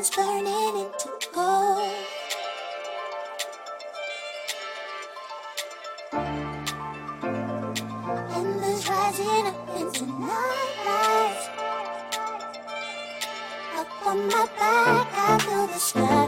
is burning into gold. And rising up into my eyes. Up on my back, I feel the sky.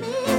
Me.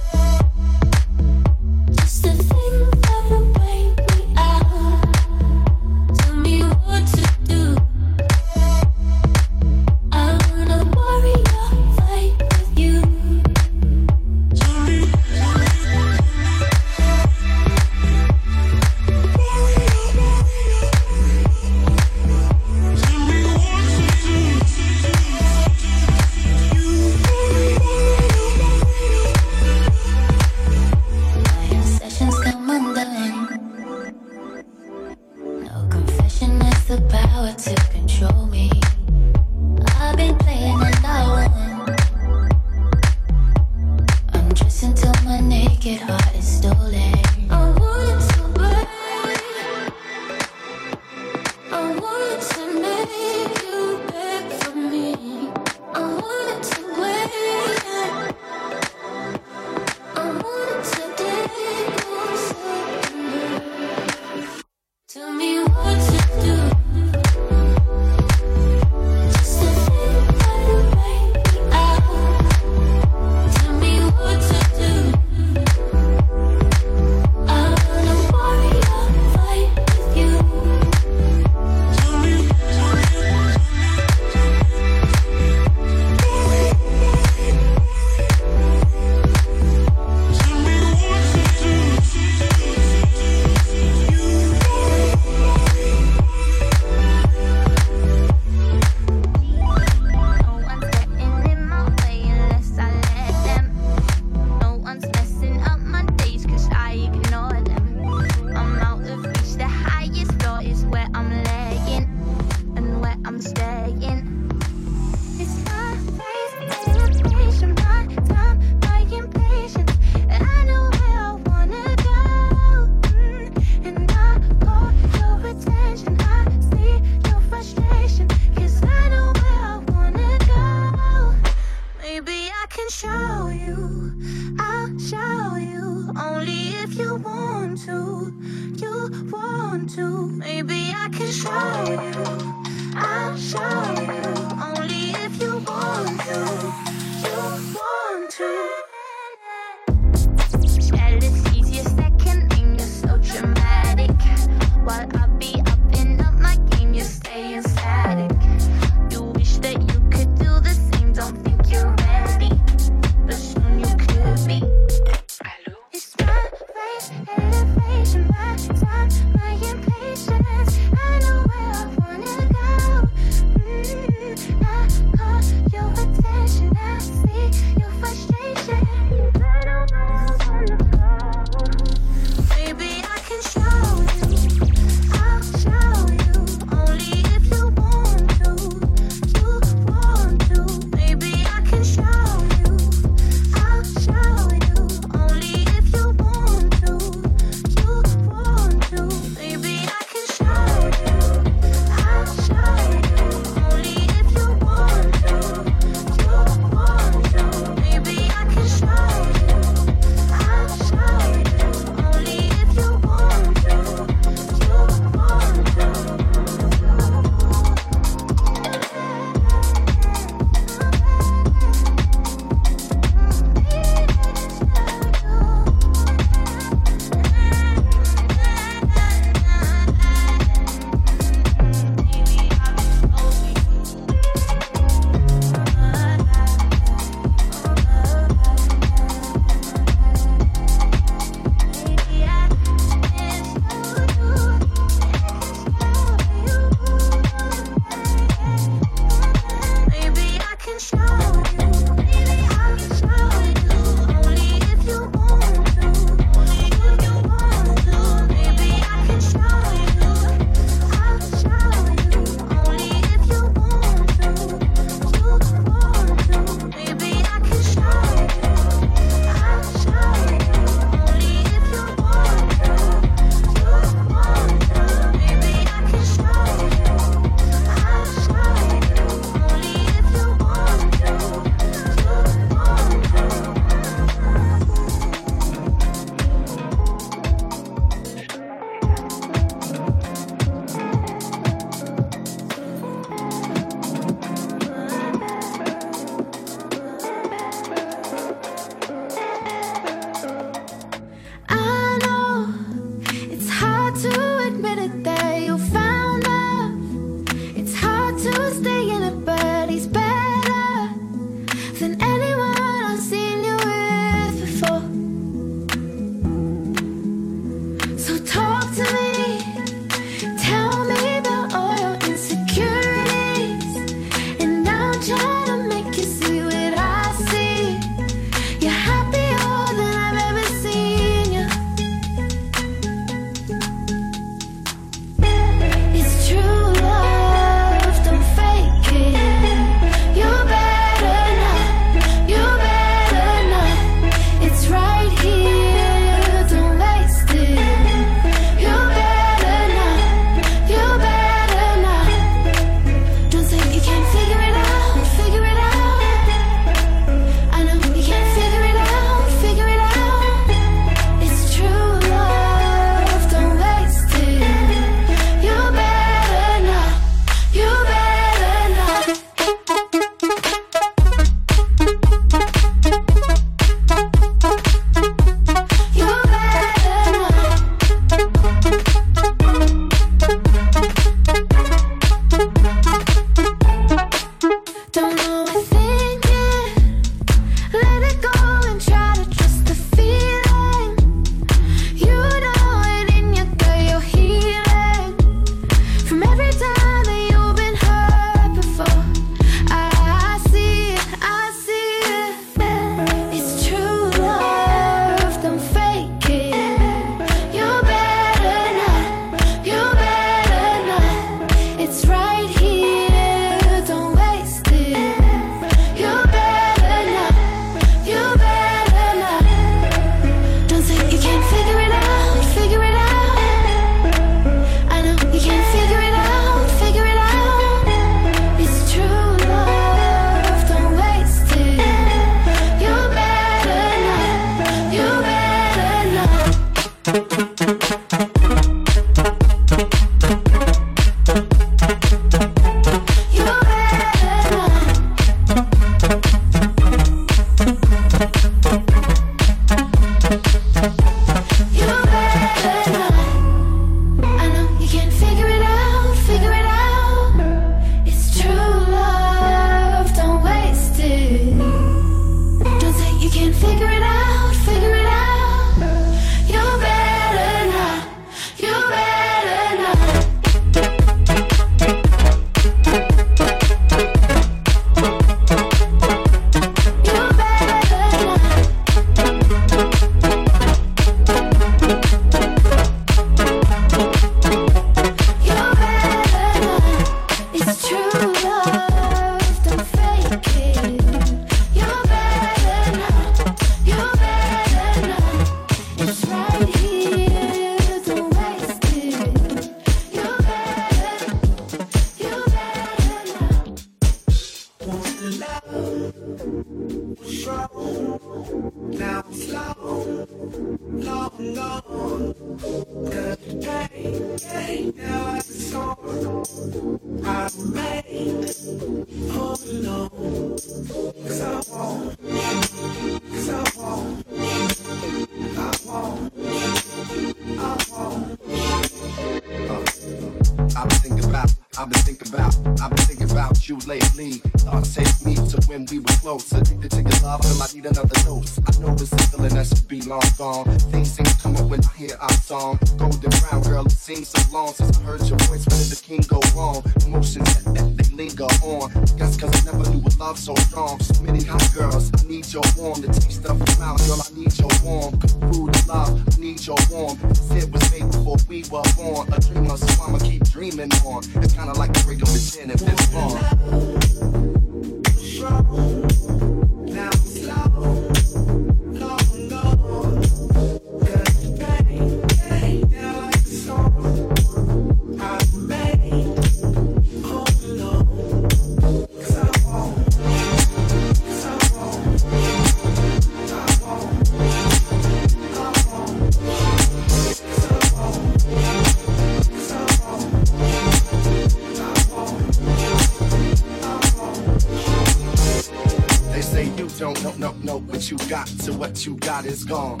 you got is gone.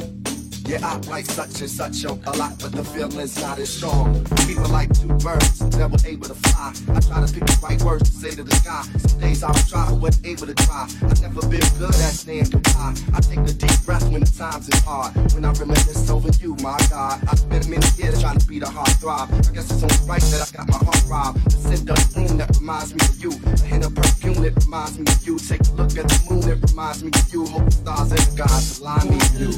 Yeah, I like such and such a lot, but the feeling's not as strong. People like two birds, never able to fly. I try to pick the right words to say to the sky. Some days I try, but wasn't able to try. I've never been good at saying goodbye. I take a deep breath when the times is hard. When I reminisce over you, my God. I spent many years trying to be the heart throb. I guess it's only right that I got my heart robbed. The scent of the room that reminds me of you. A hint of moon, it reminds me of you. Take a look at the moon, it reminds me of you. Hope the stars and the gods align me with you.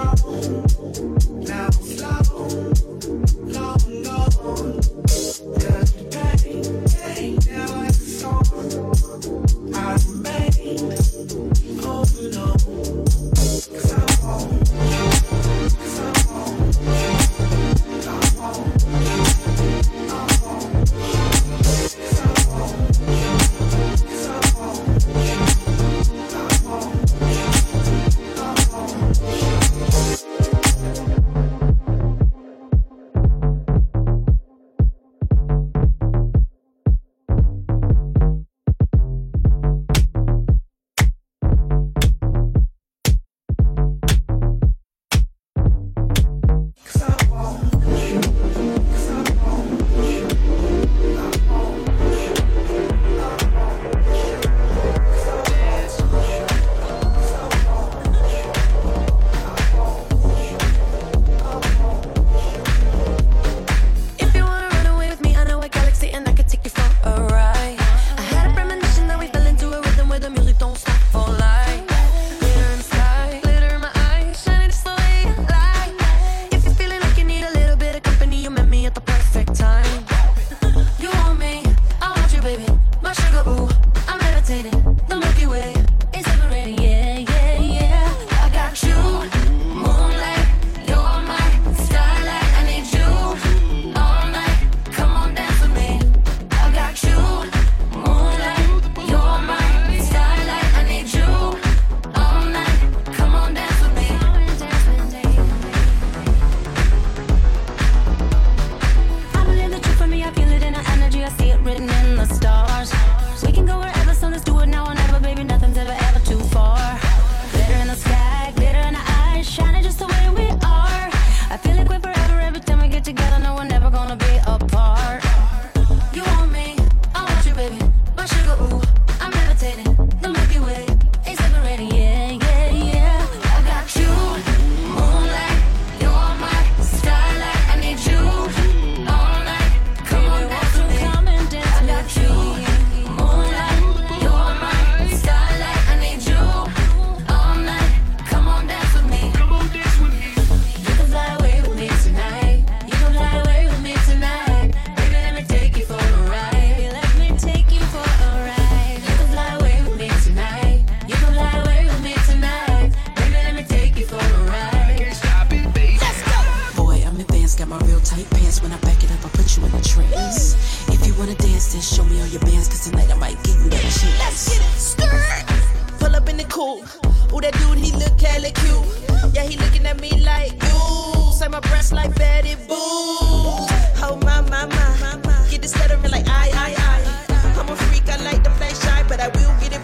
Uh, in a trance. If you wanna dance, then show me all your bands, cause tonight I might give you that chance. Let's get it. Skirt. Pull up in the coupe. Ooh, that dude, he look hella cute. Yeah, he looking at me like, ooh. Say my breasts like Betty Boo. Oh, my, my, my. Get this stuttering like, I, I, I. I'm a freak, I like to play shy, but I will get it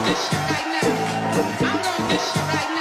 this shit right now. I'm on this shit right now.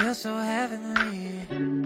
feel so heavenly.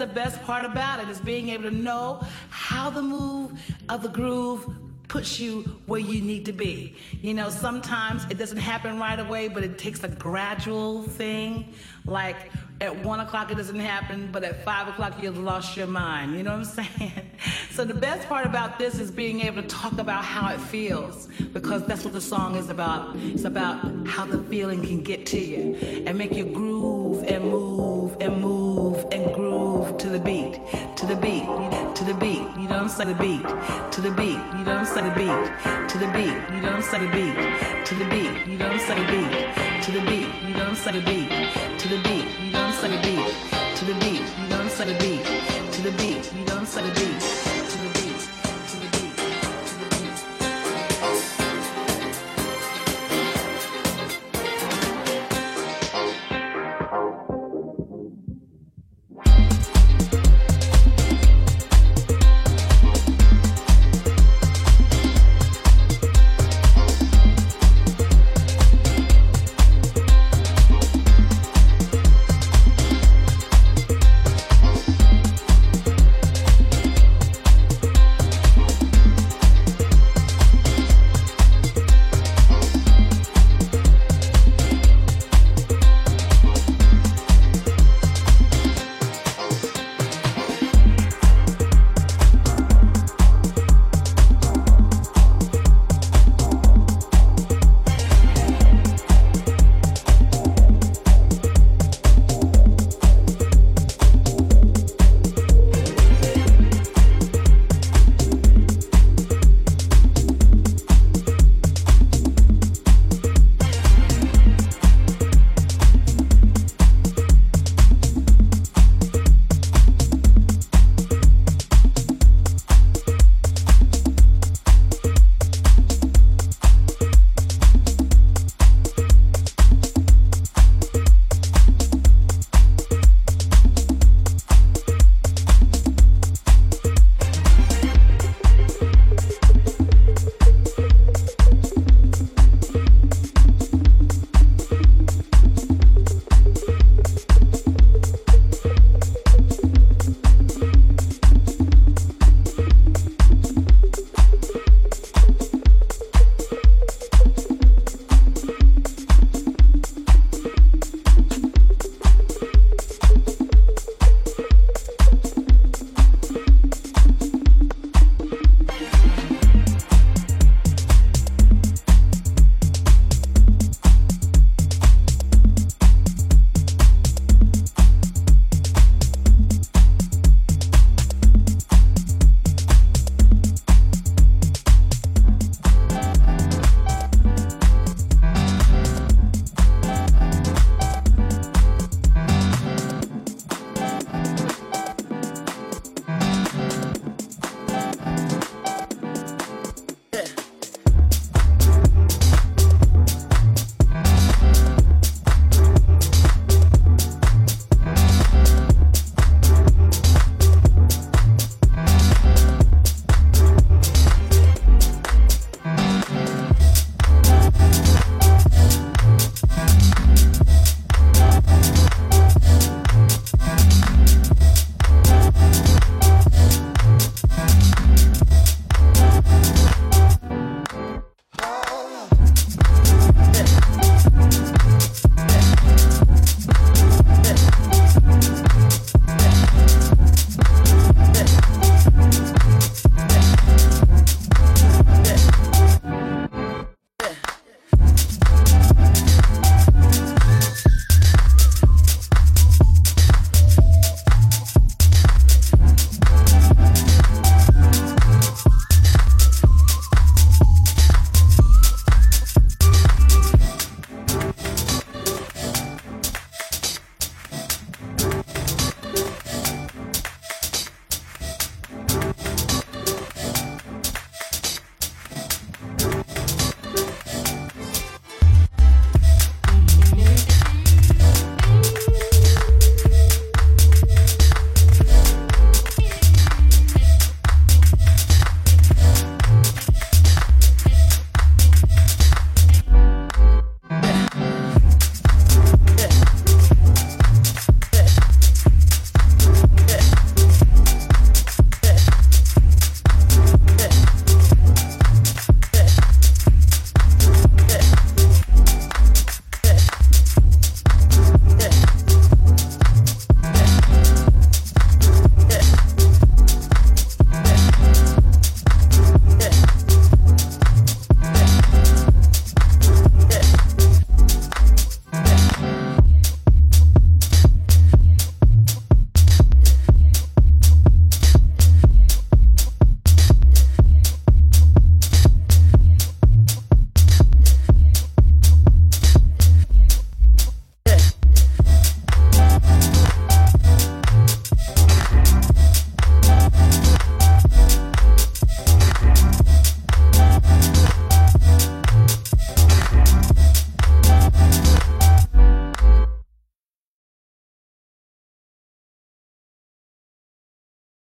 The best part about it is being able to know how the move of the groove puts you where you need to be. You know, sometimes it doesn't happen right away, but it takes a gradual thing. Like at one o'clock it doesn't happen, but at five o'clock you've lost your mind. You know what I'm saying? So the best part about this is being able to talk about how it feels, because that's what the song is about. It's about how the feeling can get to you and make you groove and move and move and groove to the beat, to the beat, to the beat. You what I'm? The beat, to the beat. You what I'm? The beat, to the beat. You what I'm? The beat, to the beat. You what I'm? The beat, to the beat. You what I'm? The beat, to the beat. You know what I'm saying? The beat,